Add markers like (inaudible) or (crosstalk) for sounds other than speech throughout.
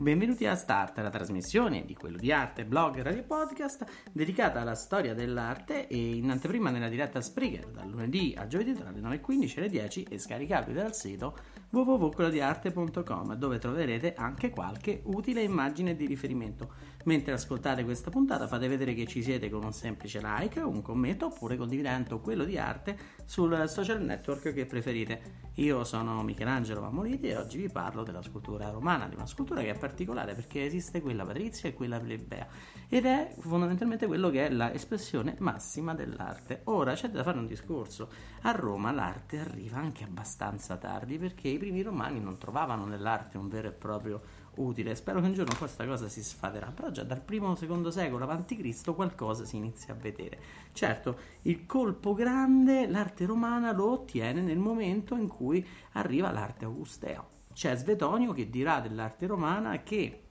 Benvenuti a Start, la trasmissione di quello di arte, blog, radio podcast dedicata alla storia dell'arte e in anteprima nella diretta Spreaker dal lunedì al giovedì tra le 9.15 e le 10 e scaricabile dal sito www.quellodiarte.com dove troverete anche qualche utile immagine di riferimento. Mentre ascoltate questa puntata fate vedere che ci siete con un semplice like, un commento oppure condividendo quello di arte sul social network che preferite. Io sono Michelangelo Mamoliti e oggi vi parlo della scultura romana, di una scultura che è particolare perché esiste quella patrizia e quella plebea ed è fondamentalmente quello che è l'espressione massima dell'arte. Ora c'è da fare un discorso. A Roma l'arte arriva anche abbastanza tardi perché i primi romani non trovavano nell'arte un vero e proprio utile. Spero che un giorno questa cosa si sfaderà, però già dal primo o secondo secolo a.C. qualcosa si inizia a vedere. Certo, il colpo grande l'arte romana lo ottiene nel momento in cui arriva l'arte augustea. C'è Svetonio che dirà dell'arte romana che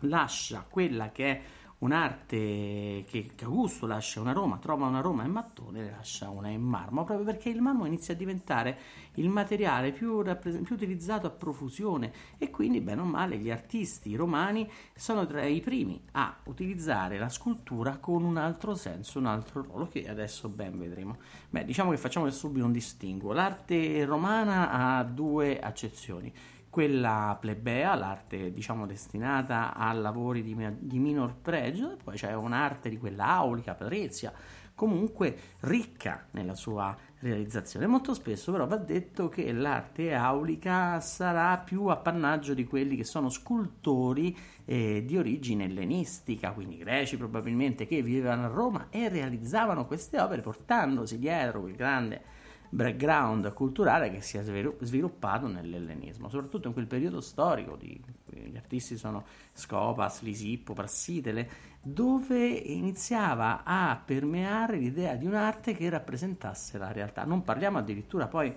lascia quella che è un'arte che, che Augusto lascia una Roma, trova una Roma in mattone, ne lascia una in marmo, proprio perché il marmo inizia a diventare il materiale più, rappres- più utilizzato a profusione e quindi, bene o male, gli artisti romani sono tra i primi a utilizzare la scultura con un altro senso, un altro ruolo che adesso ben vedremo. Beh, diciamo che facciamo subito un distinguo. L'arte romana ha due accezioni quella plebea, l'arte diciamo destinata a lavori di, di minor pregio, e poi c'è un'arte di quella aulica, patrizia, comunque ricca nella sua realizzazione. Molto spesso però va detto che l'arte aulica sarà più appannaggio di quelli che sono scultori eh, di origine ellenistica, quindi greci probabilmente, che vivevano a Roma e realizzavano queste opere portandosi dietro quel grande background culturale che si è sviluppato nell'ellenismo, soprattutto in quel periodo storico, di, gli artisti sono Scopas, Lisippo, Prassitele, dove iniziava a permeare l'idea di un'arte che rappresentasse la realtà. Non parliamo addirittura poi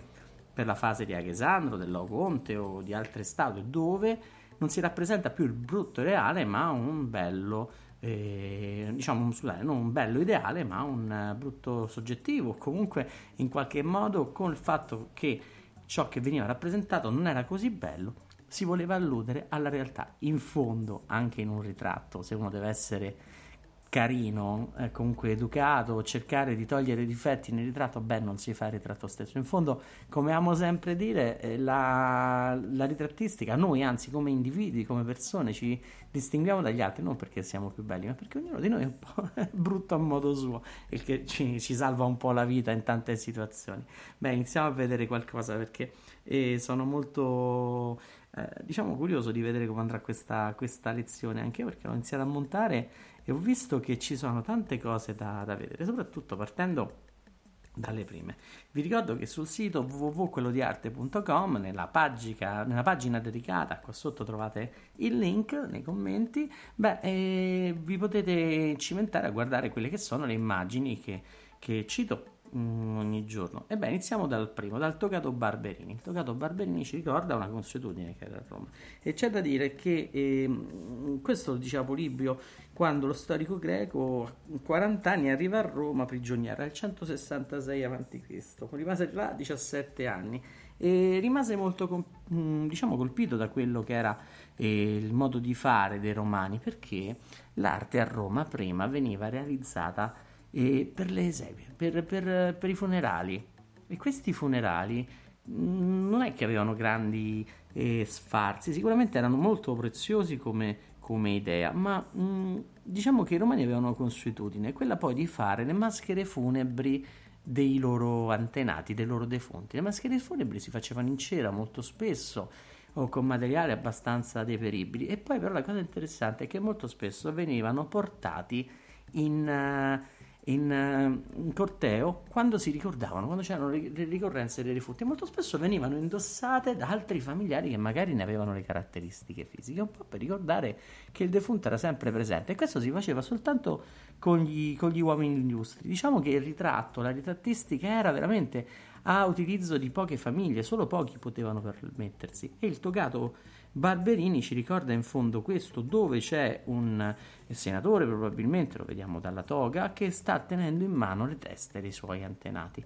per la fase di Aghesandro, dell'Oconte o di altre statue, dove non si rappresenta più il brutto reale, ma un bello eh, diciamo, scusate, non un bello ideale, ma un brutto soggettivo, comunque in qualche modo con il fatto che ciò che veniva rappresentato non era così bello, si voleva alludere alla realtà. In fondo, anche in un ritratto, se uno deve essere carino, eh, comunque educato, cercare di togliere i difetti nel ritratto, beh, non si fa il ritratto stesso. In fondo, come amo sempre dire, eh, la, la, ritrattistica, noi anzi come individui, come persone, ci distinguiamo dagli altri, non perché siamo più belli, ma perché ognuno di noi è un po' (laughs) brutto a modo suo, il che ci, ci, salva un po' la vita in tante situazioni. Beh, iniziamo a vedere qualcosa perché eh, sono molto... Eh, diciamo curioso di vedere come andrà questa, questa lezione anche perché l'ho iniziato a montare e ho visto che ci sono tante cose da, da vedere, soprattutto partendo dalle prime. Vi ricordo che sul sito www.quellodiarte.com nella pagina, nella pagina dedicata, qua sotto trovate il link nei commenti, beh, eh, vi potete cimentare a guardare quelle che sono le immagini che, che cito Mm, ogni giorno. Ebbene, iniziamo dal primo, dal Togato Barberini. Il Togato Barberini ci ricorda una consuetudine che era a Roma. E c'è da dire che eh, questo lo diceva Polibio quando lo storico greco a 40 anni arriva a Roma prigioniero, al 166 a.C. Rimase là 17 anni e rimase molto mm, diciamo, colpito da quello che era eh, il modo di fare dei romani perché l'arte a Roma prima veniva realizzata per le esequie, per, per, per, i funerali. E questi funerali mm, non è che avevano grandi eh, sfarzi, sicuramente erano molto preziosi come, come idea, ma mh, mm, diciamo che i romani avevano consuetudine, quella poi di fare le maschere funebri dei loro antenati, dei loro defunti. Le maschere funebri si facevano in cera molto spesso o con materiali abbastanza deperibili. E poi però la cosa interessante è che molto spesso venivano portati in, uh, in, uh, in corteo quando si ricordavano, quando c'erano le, le ricorrenze dei defunti. Molto spesso venivano indossate da altri familiari che magari ne avevano le caratteristiche fisiche, un po' per ricordare che il defunto era sempre presente. E questo si faceva soltanto con gli, con gli uomini illustri. Diciamo che il ritratto, la ritrattistica era veramente a utilizzo di poche famiglie, solo pochi potevano permettersi. E il togato Barberini ci ricorda in fondo questo, dove c'è un senatore, probabilmente lo vediamo dalla toga, che sta tenendo in mano le teste dei suoi antenati.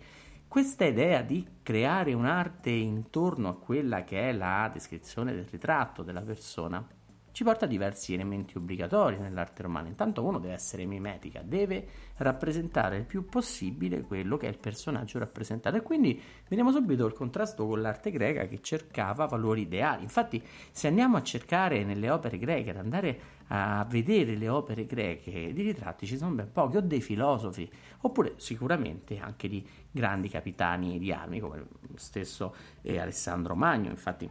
Questa idea di creare un'arte intorno a quella che è la descrizione del ritratto della persona ci porta a diversi elementi obbligatori nell'arte romana. Intanto uno deve essere mimetica, deve rappresentare il più possibile quello che è il personaggio rappresentato e quindi vediamo subito il contrasto con l'arte greca che cercava valori ideali. Infatti se andiamo a cercare nelle opere greche, ad andare a vedere le opere greche di ritratti ci sono ben pochi, o dei filosofi, oppure sicuramente anche di grandi capitani di armi come lo stesso eh, Alessandro Magno, infatti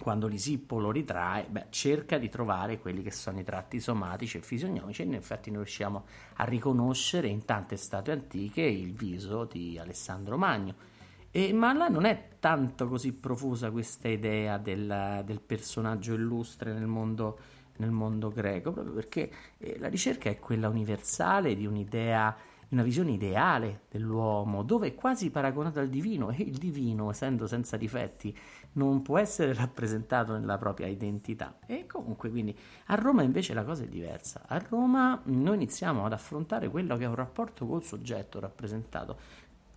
quando Lisippo lo ritrae, beh, cerca di trovare quelli che sono i tratti somatici e fisionomici e in effetti noi riusciamo a riconoscere in tante statue antiche il viso di Alessandro Magno. E, ma là non è tanto così profusa questa idea del, del personaggio illustre nel mondo, nel mondo, greco, proprio perché eh, la ricerca è quella universale di un'idea una visione ideale dell'uomo, dove è quasi paragonato al divino e il divino, essendo senza difetti, non può essere (laughs) rappresentato nella propria identità. E comunque, quindi, a Roma invece la cosa è diversa. A Roma noi iniziamo ad affrontare quello che è un rapporto col soggetto rappresentato,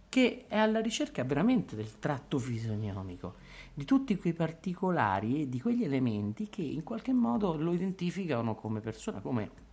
che è alla ricerca veramente del tratto fisionomico, di tutti quei particolari e di quegli elementi che in qualche modo lo identificano come persona, come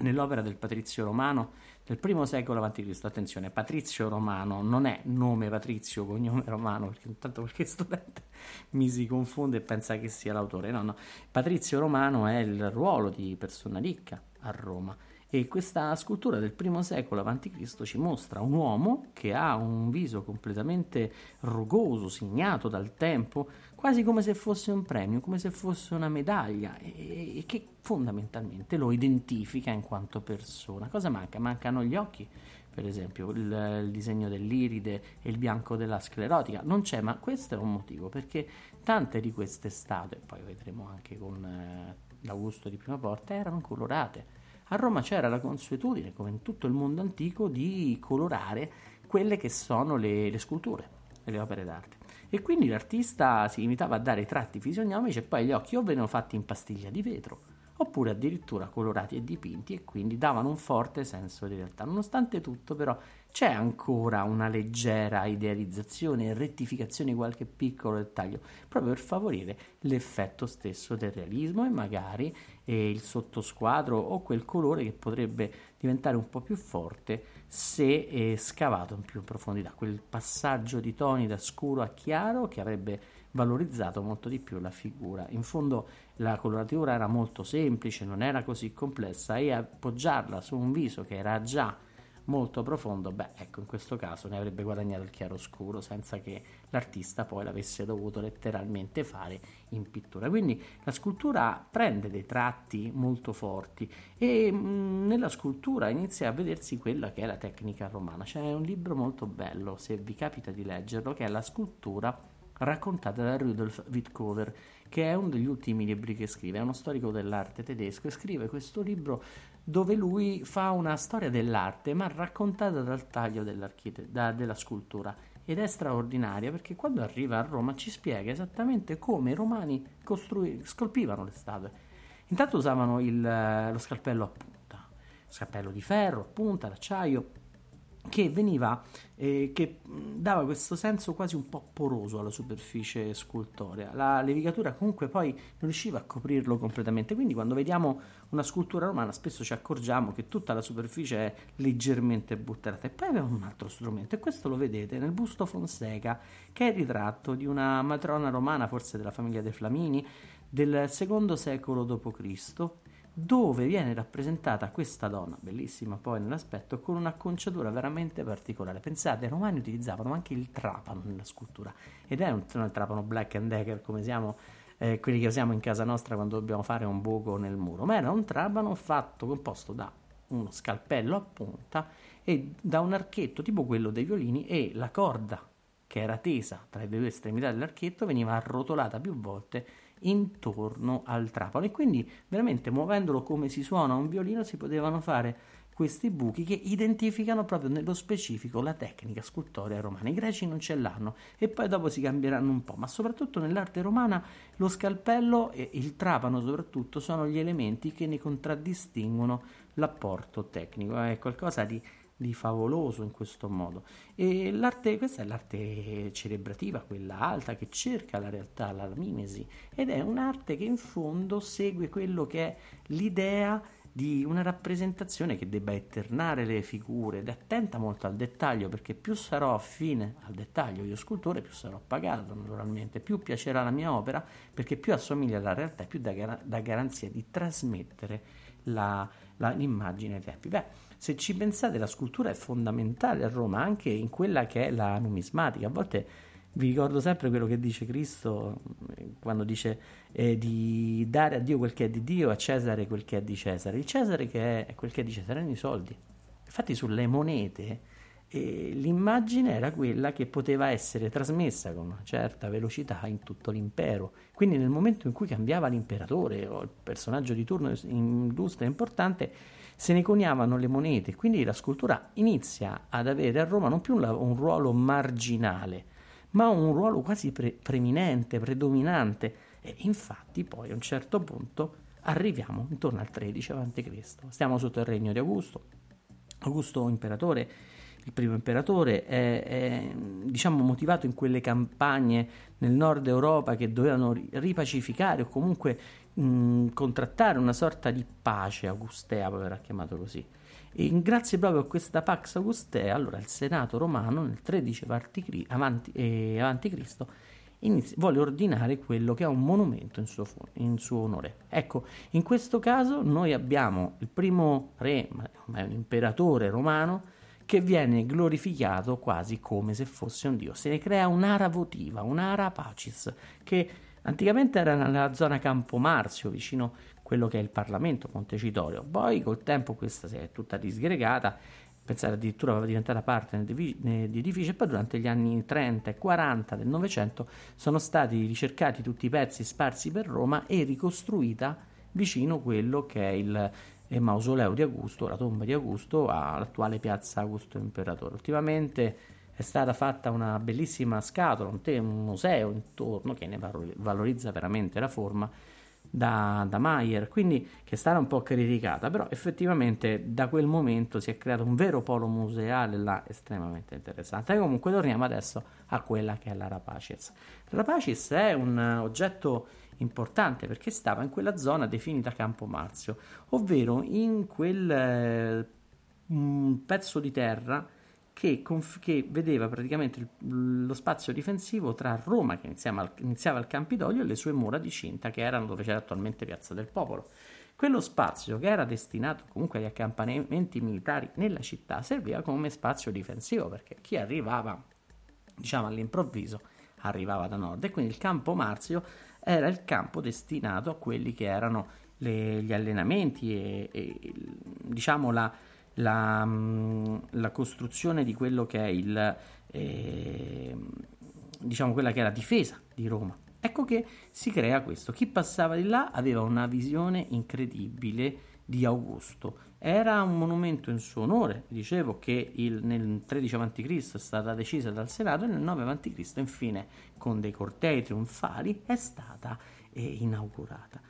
nell'opera del Patrizio Romano del primo secolo a.C. Attenzione, Patrizio Romano non è nome Patrizio, cognome Romano, perché intanto qualche studente (laughs) mi si confonde e pensa che sia l'autore. No, no, Patrizio Romano è il ruolo di persona ricca a Roma e questa scultura del primo secolo a.C. ci mostra un uomo che ha un viso completamente rugoso, segnato dal tempo, quasi come se fosse un premio, come se fosse una medaglia, e, e che fondamentalmente lo identifica in quanto persona. Cosa manca? Mancano gli occhi, per esempio, il, il, disegno dell'iride e il bianco della sclerotica. Non c'è, ma questo è un motivo, perché tante di queste statue, poi vedremo anche con eh, l'Augusto di Prima Porta, erano colorate a Roma c'era la consuetudine, come in tutto il mondo antico, di colorare quelle che sono le, le sculture e le opere d'arte. E quindi l'artista si limitava a dare tratti fisionomici e poi gli occhi o venivano fatti in pastiglia di vetro oppure addirittura colorati e dipinti e quindi davano un forte senso di realtà. Nonostante tutto però c'è ancora una leggera idealizzazione e rettificazione di qualche piccolo dettaglio proprio per favorire l'effetto stesso del realismo e magari eh, il sottosquadro o quel colore che potrebbe diventare un po' più forte se eh, scavato in più in profondità, quel passaggio di toni da scuro a chiaro che avrebbe valorizzato molto di più la figura. In fondo la coloratura era molto semplice, non era così complessa e appoggiarla su un viso che era già molto profondo, beh, ecco, in questo caso ne avrebbe guadagnato il chiaroscuro senza che l'artista poi l'avesse dovuto letteralmente fare in pittura. Quindi la scultura prende dei tratti molto forti e mh, nella scultura inizia a vedersi quella che è la tecnica romana. C'è un libro molto bello, se vi capita di leggerlo, che è La scultura raccontata da Rudolf Wittkower, che è uno degli ultimi libri che scrive, è uno storico dell'arte tedesco e scrive questo libro dove lui fa una storia dell'arte ma raccontata dal taglio da, della scultura ed è straordinaria perché quando arriva a Roma ci spiega esattamente come i romani costrui- scolpivano le statue. Intanto usavano il, lo scalpello a punta, scalpello di ferro a punta, d'acciaio che veniva eh, che dava questo senso quasi un po' poroso alla superficie scultorea. La levigatura comunque poi non riusciva a coprirlo completamente, quindi quando vediamo una scultura romana spesso ci accorgiamo che tutta la superficie è leggermente butterata. E poi aveva un altro strumento, e questo lo vedete nel busto Fonseca, che è il ritratto di una matrona romana, forse della famiglia dei Flamini, del secondo secolo d.C., dove viene rappresentata questa donna, bellissima poi nell'aspetto, con un'acconciatura veramente particolare. Pensate, i romani utilizzavano anche il trapano nella scultura ed è un, un trapano black and decker come siamo eh, quelli che usiamo in casa nostra quando dobbiamo fare un buco nel muro, ma era un trapano fatto, composto da uno scalpello a punta e da un archetto tipo quello dei violini e la corda che era tesa tra le due estremità dell'archetto veniva arrotolata più volte intorno al trapano e quindi veramente muovendolo come si suona un violino si potevano fare questi buchi che identificano proprio nello specifico la tecnica scultorea romana. I greci non ce l'hanno e poi dopo si cambieranno un po', ma soprattutto nell'arte romana lo scalpello e il trapano soprattutto sono gli elementi che ne contraddistinguono l'apporto tecnico, è qualcosa di di favoloso in questo modo. E l'arte, questa è l'arte cerebrativa, quella alta che cerca la realtà, la mimesi, ed è un'arte che in fondo segue quello che è l'idea di una rappresentazione che debba eternare le figure ed è attenta molto al dettaglio perché più sarò affine al dettaglio io scultore più sarò pagato naturalmente più piacerà la mia opera perché più assomiglia alla realtà e più dà, gar- garanzia di trasmettere la, la, l'immagine ai tempi beh se ci pensate la scultura è fondamentale a Roma anche in quella che è la numismatica a volte vi ricordo sempre quello che dice Cristo eh, quando dice eh, di dare a Dio quel che è di Dio, a Cesare quel che è di Cesare. Il Cesare che è quel che è di Cesare erano i soldi. Infatti sulle monete eh, l'immagine era quella che poteva essere trasmessa con una certa velocità in tutto l'impero. Quindi nel momento in cui cambiava l'imperatore o il personaggio di turno illustre importante, se ne coniavano le monete. Quindi la scultura inizia ad avere a Roma non più un, un ruolo marginale, ma un ruolo quasi pre- preminente, predominante. E infatti poi a un certo punto arriviamo intorno al 13 a.C. Stiamo sotto il regno di Augusto. Augusto imperatore, il primo imperatore, è, è diciamo motivato in quelle campagne nel nord Europa che dovevano ripacificare o comunque mh, contrattare una sorta di pace augustea, poi verrà chiamato così e grazie proprio a questa Pax Augustea, allora il Senato romano nel 13 avanti, eh, avanti Cristo inizi, vuole ordinare quello che è un monumento in suo, in suo, onore. Ecco, in questo caso noi abbiamo il primo re, ma è un imperatore romano, che viene glorificato quasi come se fosse un dio. Se ne crea un'ara votiva, un'ara pacis, che anticamente era nella zona Campo Marzio, vicino quello che è il Parlamento Montecitorio. Poi col tempo questa si è tutta disgregata, pensare addirittura aveva diventata parte di edifici e poi durante gli anni 30 e 40 del Novecento sono stati ricercati tutti i pezzi sparsi per Roma e ricostruita vicino quello che è il mausoleo di Augusto, la tomba di Augusto, all'attuale piazza Augusto Imperatore. Ultimamente è stata fatta una bellissima scatola, un, te- un museo intorno che ne valorizza veramente la forma da, da Mayer, quindi che è stata un po' criticata, però effettivamente da quel momento si è creato un vero polo museale là estremamente interessante. E comunque torniamo adesso a quella che è la Rapacis. La Rapacis è un oggetto importante perché stava in quella zona definita Campo Marzio, ovvero in quel eh, pezzo di terra che, conf- che vedeva praticamente il, lo spazio difensivo tra Roma, che iniziava, iniziava al Campidoglio, e le sue mura di cinta, che erano dove c'era attualmente Piazza del Popolo. Quello spazio, che era destinato comunque agli accampamenti militari nella città, serviva come spazio difensivo, perché chi arrivava, diciamo all'improvviso, arrivava da nord, e quindi il campo Marzio era il campo destinato a quelli che erano le, gli allenamenti e, e diciamo la la, mm, la costruzione di quello che è il, eh, diciamo quella che è la difesa di Roma. Ecco che si crea questo. Chi passava di là aveva una visione incredibile di Augusto. Era un monumento in suo onore. Dicevo che il, nel 13 a.C. è stata decisa dal Senato e nel 9 a.C. infine, con dei cortei trionfali, è stata eh, inaugurata.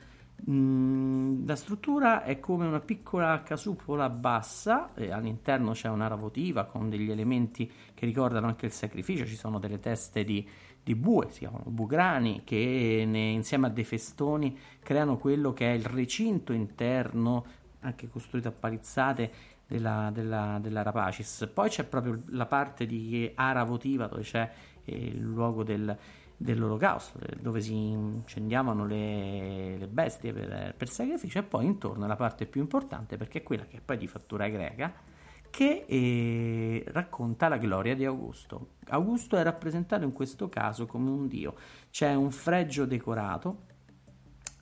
Mm, la struttura è come una piccola casupola bassa, all'interno c'è un'ara votiva con degli elementi che ricordano anche il sacrificio, ci sono delle teste di, di bue, si chiamano bugrani, che ne, insieme a dei festoni creano quello che è il recinto interno, anche costruito a palizzate, della, della, della Rapacis. Poi c'è proprio la parte di ara votiva dove c'è eh, il luogo del dell'olocausto, dove si incendiavano le, le bestie per, per, sacrificio, e poi intorno la parte più importante, perché è quella che è poi di fattura greca, che eh, racconta la gloria di Augusto. Augusto è rappresentato in questo caso come un dio. C'è un fregio decorato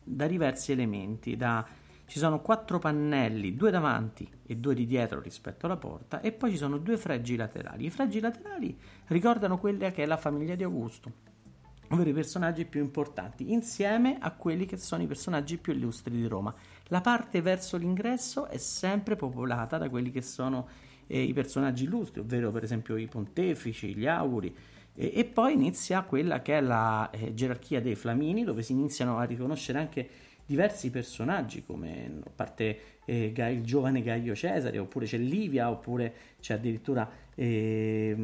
da diversi elementi, da ci sono quattro pannelli, due davanti e due di dietro rispetto alla porta, e poi ci sono due fregi laterali. I fregi laterali ricordano quella che è la famiglia di Augusto, ovvero i personaggi più importanti, insieme a quelli che sono i personaggi più illustri di Roma. La parte verso l'ingresso è sempre popolata da quelli che sono eh, i personaggi illustri, ovvero per esempio i pontefici, gli auguri. E, e poi inizia quella che è la eh, gerarchia dei Flamini, dove si iniziano a riconoscere anche diversi personaggi come a parte eh, il giovane Gaio Cesare oppure c'è Livia oppure c'è addirittura eh,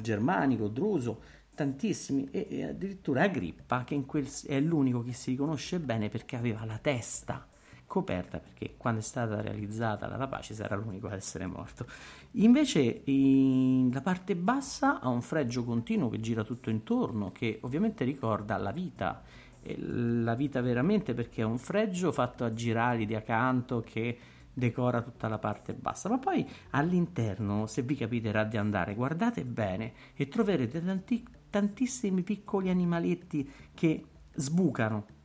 Germanico, Druso tantissimi e, e addirittura Agrippa che quel, è l'unico che si riconosce bene perché aveva la testa coperta perché quando è stata realizzata la rapace era l'unico ad essere morto. Invece in, la parte bassa ha un fregio continuo che gira tutto intorno, che ovviamente ricorda la vita la vita veramente perché è un fregio fatto a girali di accanto che decora tutta la parte bassa, ma poi all'interno, se vi capiterà di andare, guardate bene e troverete tanti, tantissimi piccoli animaletti che sbucano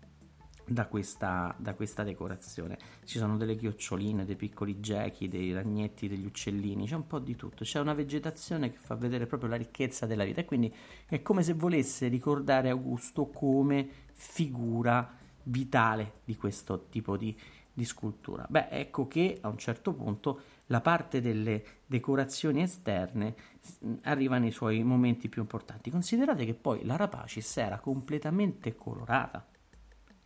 da questa, da questa, decorazione. Ci sono delle chioccioline, dei piccoli gechi, dei ragnetti, degli uccellini, c'è un po' di tutto. C'è una vegetazione che fa vedere proprio la ricchezza della vita e quindi è come se volesse ricordare Augusto come figura vitale di questo tipo di, di scultura. Beh, ecco che a un certo punto la parte delle decorazioni esterne arriva nei suoi momenti più importanti. Considerate che poi la Rapacis era completamente colorata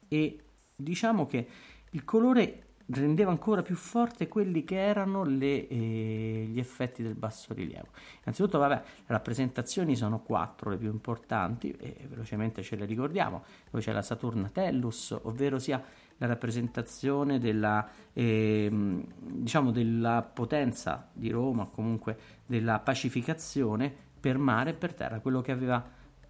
e diciamo che il colore rendeva ancora più forte quelli che erano le, eh, gli effetti del bassorilievo. Innanzitutto, vabbè, le rappresentazioni sono quattro, le più importanti, e velocemente ce le ricordiamo, dove c'è la Saturna Tellus, ovvero sia la rappresentazione della, eh, diciamo della potenza di Roma, comunque della pacificazione per mare e per terra, quello che aveva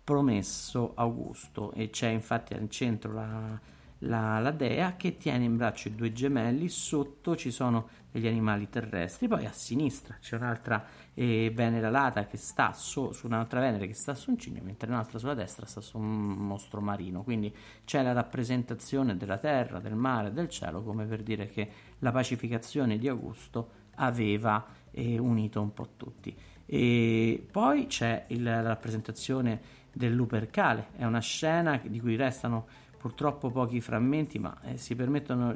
promesso Augusto. E c'è infatti al centro la, la, la, dea che tiene in braccio i due gemelli, sotto ci sono degli animali terrestri, poi a sinistra c'è un'altra eh, Venere alata che sta su, su, un'altra Venere che sta su un cigno, mentre un'altra sulla destra sta su un mostro marino, quindi c'è la rappresentazione della terra, del mare, del cielo, come per dire che la pacificazione di Augusto aveva eh, unito un po' tutti. E poi c'è il, la rappresentazione del Lupercale, è una scena di cui restano purtroppo pochi frammenti, ma eh, si permettono,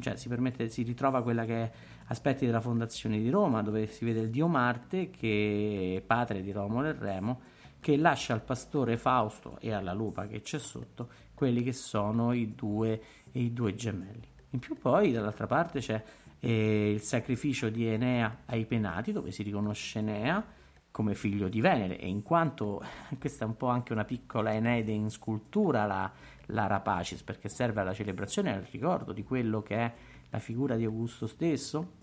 cioè, si, permette, si ritrova quella che è aspetti della fondazione di Roma, dove si vede il dio Marte, che è padre di Romolo e Remo, che lascia al pastore Fausto e alla lupa che c'è sotto quelli che sono i due, i due gemelli. In più poi dall'altra parte c'è eh, il sacrificio di Enea ai penati, dove si riconosce Enea, come figlio di Venere e in quanto (laughs) questa è un po' anche una piccola Enede in scultura la, la Rapacis perché serve alla celebrazione e al ricordo di quello che è la figura di Augusto stesso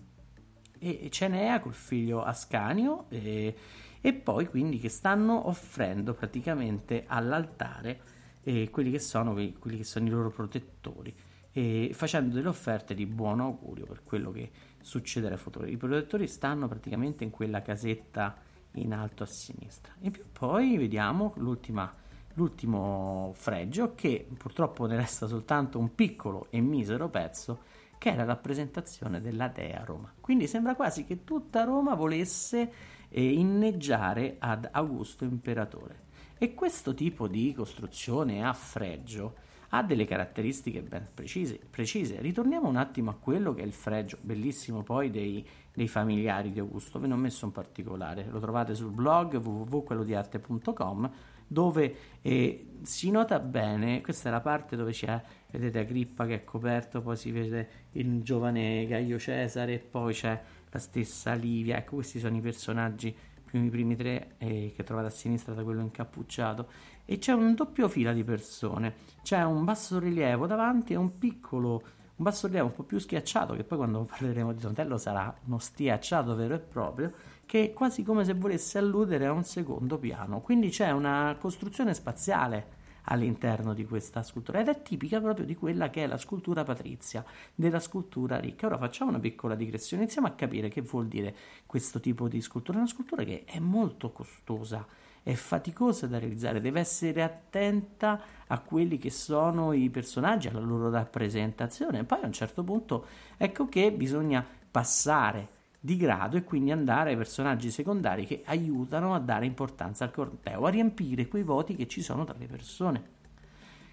e Cenea col figlio Ascanio e, e poi quindi che stanno offrendo praticamente all'altare eh, quelli, che sono, quelli che sono i loro protettori e facendo delle offerte di buon augurio per quello che succederà in futuro. I protettori stanno praticamente in quella casetta in alto a sinistra. E poi vediamo l'ultimo fregio che purtroppo ne resta soltanto un piccolo e misero pezzo che è la rappresentazione della dea Roma. Quindi sembra quasi che tutta Roma volesse eh, inneggiare ad Augusto imperatore. E questo tipo di costruzione a fregio ha delle caratteristiche ben precise, precise. Ritorniamo un attimo a quello che è il fregio, bellissimo poi dei, dei familiari di Augusto, ve ne ho messo un particolare, lo trovate sul blog www.quellodiarte.com dove eh, si nota bene, questa è la parte dove c'è, vedete Agrippa che è coperto, poi si vede il giovane Gaio Cesare poi c'è la stessa Livia, ecco questi sono i personaggi i primi tre eh, che trovate a sinistra da quello incappucciato e c'è un doppio fila di persone. C'è un basso rilievo davanti e un piccolo un basso rilievo un po' più schiacciato che poi quando (laughs) parleremo di Donatello sarà uno stiacciato vero e proprio che è quasi come se volesse alludere a un secondo piano. Quindi c'è una costruzione spaziale all'interno di questa scultura ed è tipica proprio di quella che è la scultura patrizia, della scultura ricca. Ora facciamo una piccola digressione, iniziamo a capire che vuol dire questo tipo di scultura. Una scultura che è molto costosa è faticosa da realizzare, deve essere attenta a quelli che sono i personaggi, alla loro rappresentazione. Poi a un certo punto ecco che bisogna passare di grado e quindi andare ai personaggi secondari che aiutano a dare importanza al corteo, a riempire quei voti che ci sono tra le persone.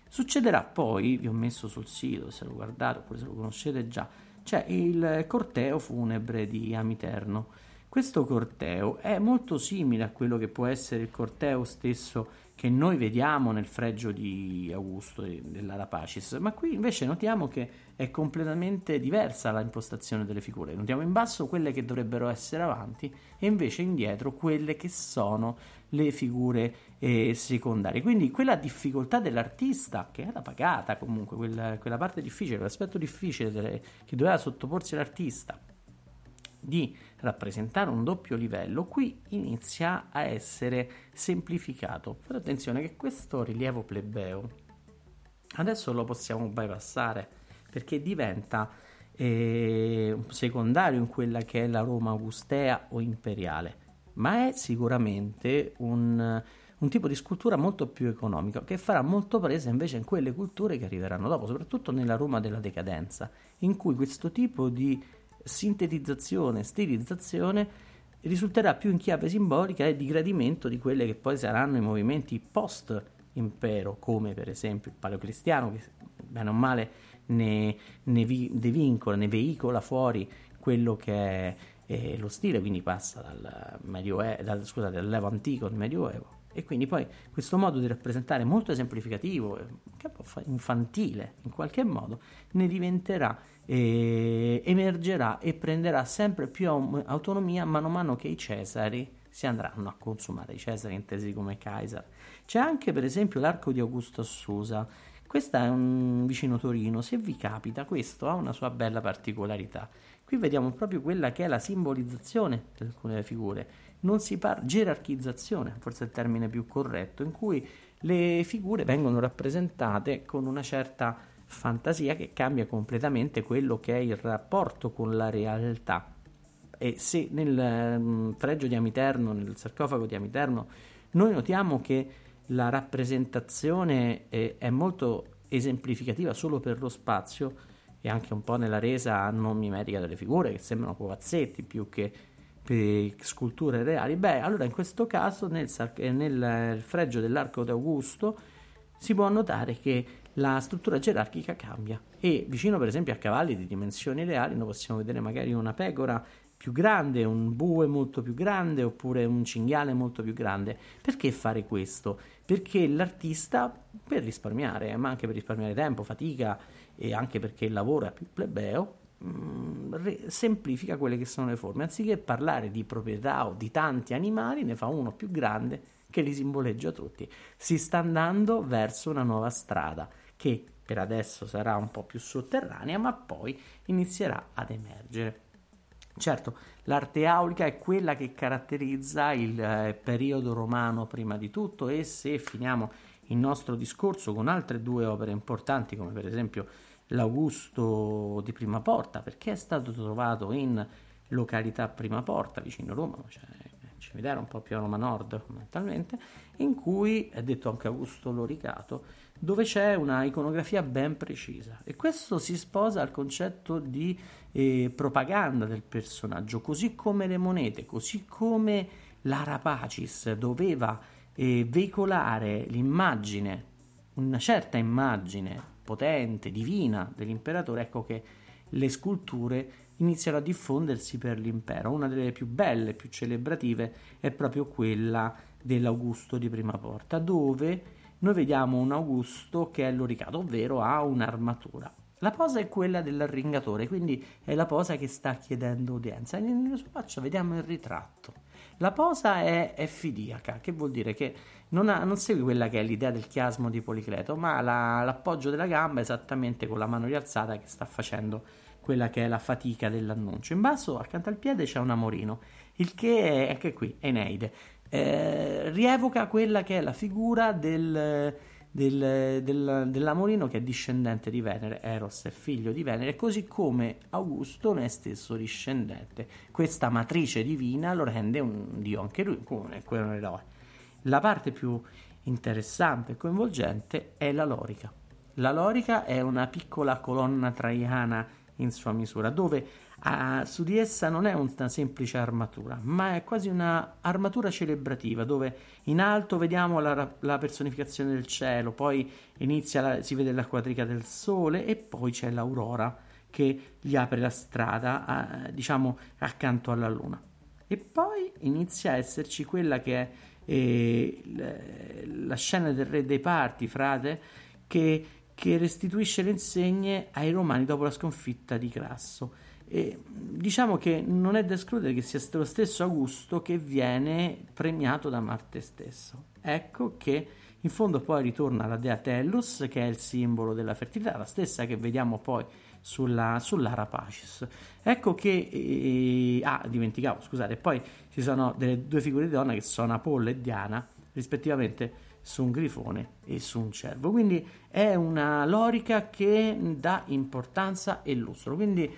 Succederà poi, vi ho messo sul sito, se lo guardate oppure se lo conoscete già, c'è il corteo funebre di Amiterno. Questo corteo è molto simile a quello che può essere il corteo stesso che noi vediamo nel fregio di Augusto dell'Ara Pacis, ma qui invece notiamo che è completamente diversa l'impostazione delle figure. Notiamo in basso quelle che dovrebbero essere avanti e invece indietro quelle che sono le figure eh, secondarie. Quindi quella difficoltà dell'artista, che era pagata comunque, quella, quella parte difficile, l'aspetto difficile delle, che doveva sottoporsi l'artista di rappresentare un doppio livello, qui inizia a essere semplificato. Fate attenzione che questo rilievo plebeo adesso lo possiamo bypassare perché diventa eh, secondario in quella che è la Roma augustea o imperiale, ma è sicuramente un, un tipo di scultura molto più economico che farà molto presa invece in quelle culture che arriveranno dopo, soprattutto nella Roma della decadenza, in cui questo tipo di sintetizzazione, stilizzazione risulterà più in chiave simbolica e di gradimento di quelle che poi saranno i movimenti post impero, come per esempio il paleocristiano, che bene o male ne, ne, vi, ne ne veicola fuori quello che è eh, lo stile, quindi passa dal, medioevo, dal, scusate, dal antico al Medioevo. E quindi poi questo modo di rappresentare molto esemplificativo, infantile in qualche modo, ne diventerà e emergerà e prenderà sempre più autonomia mano a mano che i Cesari si andranno a consumare, i Cesari intesi come Kaiser. C'è anche per esempio l'arco di Augusto Susa, questo è un vicino Torino, se vi capita questo ha una sua bella particolarità. Qui vediamo proprio quella che è la simbolizzazione di alcune figure, non si parla gerarchizzazione, forse è il termine più corretto, in cui le figure vengono rappresentate con una certa fantasia che cambia completamente quello che è il rapporto con la realtà. E se nel um, fregio di Amiterno, nel sarcofago di Amiterno, noi notiamo che la rappresentazione è, è molto esemplificativa solo per lo spazio e anche un po' nella resa non mimetica delle figure che sembrano pupazzetti più che sculture reali, beh, allora in questo caso nel, nel fregio dell'Arco d'Augusto si può notare che la struttura gerarchica cambia e vicino per esempio a cavalli di dimensioni reali noi possiamo vedere magari una pecora più grande, un bue molto più grande oppure un cinghiale molto più grande. Perché fare questo? Perché l'artista, per risparmiare, ma anche per risparmiare tempo, fatica e anche perché il lavoro è più plebeo, mm, semplifica quelle che sono le forme. Anziché parlare di proprietà o di tanti animali, ne fa uno più grande che li simboleggia tutti. Si sta andando verso una nuova strada che per adesso sarà un po' più sotterranea, ma poi inizierà ad emergere. Certo, l'arte aulica è quella che caratterizza il eh, periodo romano prima di tutto e se finiamo il nostro discorso con altre due opere importanti come per esempio l'Augusto di Prima Porta, perché è stato trovato in località Prima Porta, vicino Roma, cioè cimitero un po' più a Roma Nord fondamentalmente, in cui è detto anche Augusto Loricato, dove c'è una iconografia ben precisa e questo si sposa al concetto di eh, propaganda del personaggio, così come le monete, così come l'Arapacis doveva eh, veicolare l'immagine, una certa immagine potente, divina dell'imperatore, ecco che le sculture iniziano a diffondersi per l'impero. Una delle più belle, più celebrative è proprio quella dell'Augusto di Prima Porta, dove noi vediamo un Augusto che è loricato, ovvero ha un'armatura. La posa è quella dell'arringatore, quindi è la posa che sta chiedendo udienza. Nella sua faccia vediamo il ritratto. La posa è, è fidiaca, che vuol dire che non, ha, non, segue quella che è l'idea del chiasmo di Policleto, ma la, l'appoggio della gamba esattamente con la mano rialzata che sta facendo quella che è la fatica dell'annuncio. In basso, accanto al piede, c'è un amorino, il che è anche qui, Eneide eh, rievoca quella che è la figura del, del, del, dell'Amorino che è discendente di Venere, Eros è figlio di Venere, così come Augusto ne è stesso discendente. Questa matrice divina lo rende un dio anche lui, come quello eroe. la parte più interessante e coinvolgente è la lorica. La lorica è una piccola colonna traiana in sua misura, dove uh, su di essa non è una semplice armatura, ma è quasi una armatura celebrativa, dove in alto vediamo la, la personificazione del cielo, poi la, si vede la quadriga del sole e poi c'è l'aurora che gli apre la strada, uh, diciamo, accanto alla luna. E poi inizia a esserci quella che è eh, la scena del re dei parti, frate, che che restituisce le insegne ai romani dopo la sconfitta di Crasso. E diciamo che non è da escludere che sia lo stesso Augusto che viene premiato da Marte stesso. Ecco che in fondo poi ritorna la dea Tellus, che è il simbolo della fertilità, la stessa che vediamo poi sulla, sull'Ara Pacis. Ecco che... Eh, ah, dimenticavo, scusate, poi ci sono delle due figure di donna che sono Apollo e Diana, rispettivamente su un grifone e su un cervo. Quindi è una lorica che dà importanza e lustro. Quindi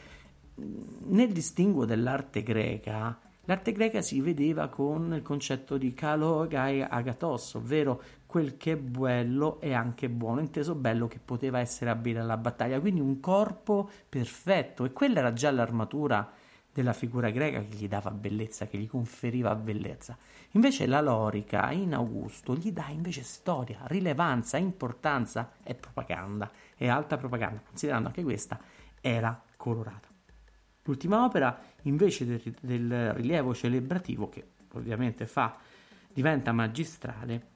nel distinguo dell'arte greca, l'arte greca si vedeva con il concetto di kalogai agatos, ovvero quel che è bello è anche buono, inteso bello che poteva essere abile alla battaglia, quindi un corpo perfetto e quella era già l'armatura della figura greca che gli dava bellezza, che gli conferiva bellezza. Invece la lorica in Augusto gli dà invece storia, rilevanza, importanza e propaganda, e alta propaganda, considerando anche questa era colorata. L'ultima opera, invece del, del rilievo celebrativo, che ovviamente fa, diventa magistrale,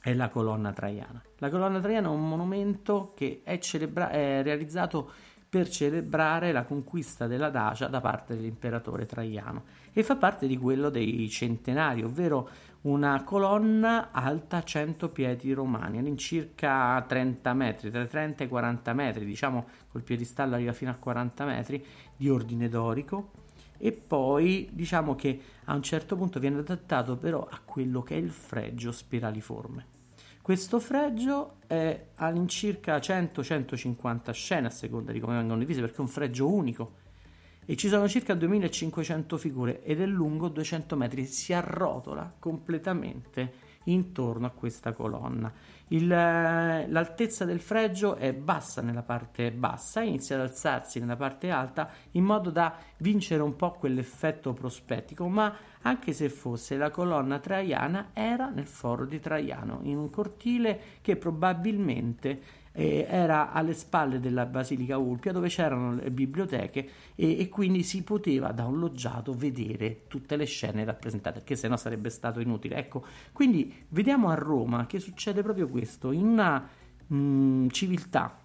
è la colonna traiana. La colonna traiana è un monumento che è, celebra- è realizzato per celebrare la conquista della Dacia da parte dell'imperatore Traiano e fa parte di quello dei centenari, ovvero una colonna alta 100 piedi romani, all'incirca 30 metri, tra 30 e 40 metri, diciamo col piedistallo arriva fino a 40 metri, di ordine dorico e poi diciamo che a un certo punto viene adattato però a quello che è il fregio spiraliforme. Questo fregio è all'incirca 100-150 scene a seconda di come vengono divise perché è un fregio unico. E ci sono circa 2500 figure ed è lungo 200 metri si arrotola completamente intorno a questa colonna. Il, l'altezza del fregio è bassa nella parte bassa inizia ad alzarsi nella parte alta in modo da vincere un po' quell'effetto prospettico, ma anche se fosse la colonna traiana era nel foro di Traiano, in un cortile che probabilmente eh, era alle spalle della Basilica Ulpia dove c'erano le biblioteche e, e, quindi si poteva da un loggiato vedere tutte le scene rappresentate, perché sennò sarebbe stato inutile. Ecco, quindi vediamo a Roma che succede proprio questo, in una mh, mm, civiltà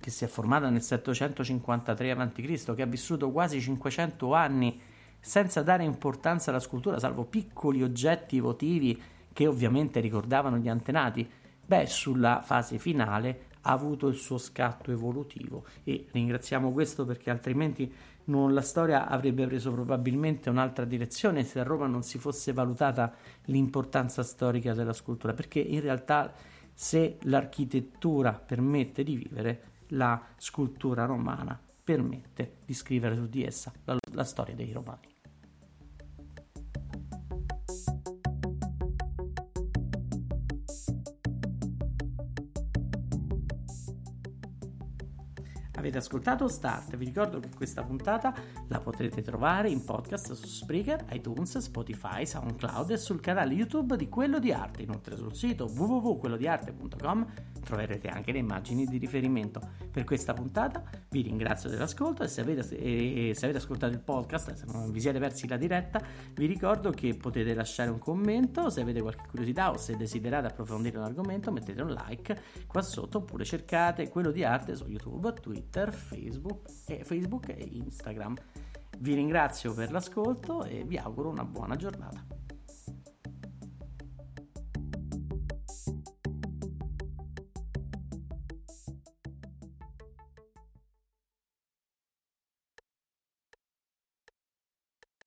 che si è formata nel 753 a.C., che ha vissuto quasi 500 anni senza dare importanza alla scultura, salvo piccoli oggetti votivi che ovviamente ricordavano gli antenati, beh, sulla fase finale ha avuto il suo scatto evolutivo e ringraziamo questo perché altrimenti non, la storia avrebbe preso probabilmente un'altra direzione se a Roma non si fosse valutata l'importanza storica della scultura, perché in realtà se l'architettura permette di vivere, la scultura romana permette di scrivere su di essa la, la storia dei romani. Avete ascoltato Start? Vi ricordo che questa puntata la potrete trovare in podcast su Spreaker, iTunes, Spotify, SoundCloud e sul canale YouTube di Quello di Arte. Inoltre sul sito www.quellodiarte.com troverete anche le immagini di riferimento. Per questa puntata vi ringrazio dell'ascolto e se avete, e se avete ascoltato il podcast, se non vi siete persi la diretta, vi ricordo che potete lasciare un commento se avete qualche curiosità o se desiderate approfondire un argomento, mettete un like qua sotto oppure cercate Quello di Arte su YouTube, Twitter Facebook e, Facebook e Instagram. Vi ringrazio per l'ascolto e vi auguro una buona giornata.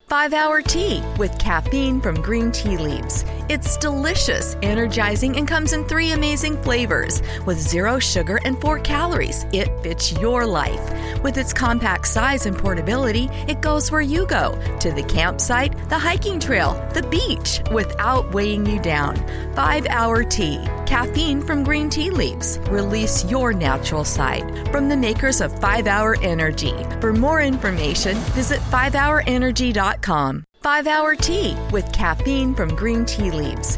5 Hour Tea with caffeine from green tea leaves. It's delicious, energizing, and comes in three amazing flavors with zero sugar and four calories. It fits your life. With its compact size and portability, it goes where you go to the campsite, the hiking trail, the beach without weighing you down. 5 Hour Tea. Caffeine from green tea leaves. Release your natural side. From the makers of 5 Hour Energy. For more information, visit 5hourenergy.com. 5 Hour Tea with caffeine from green tea leaves.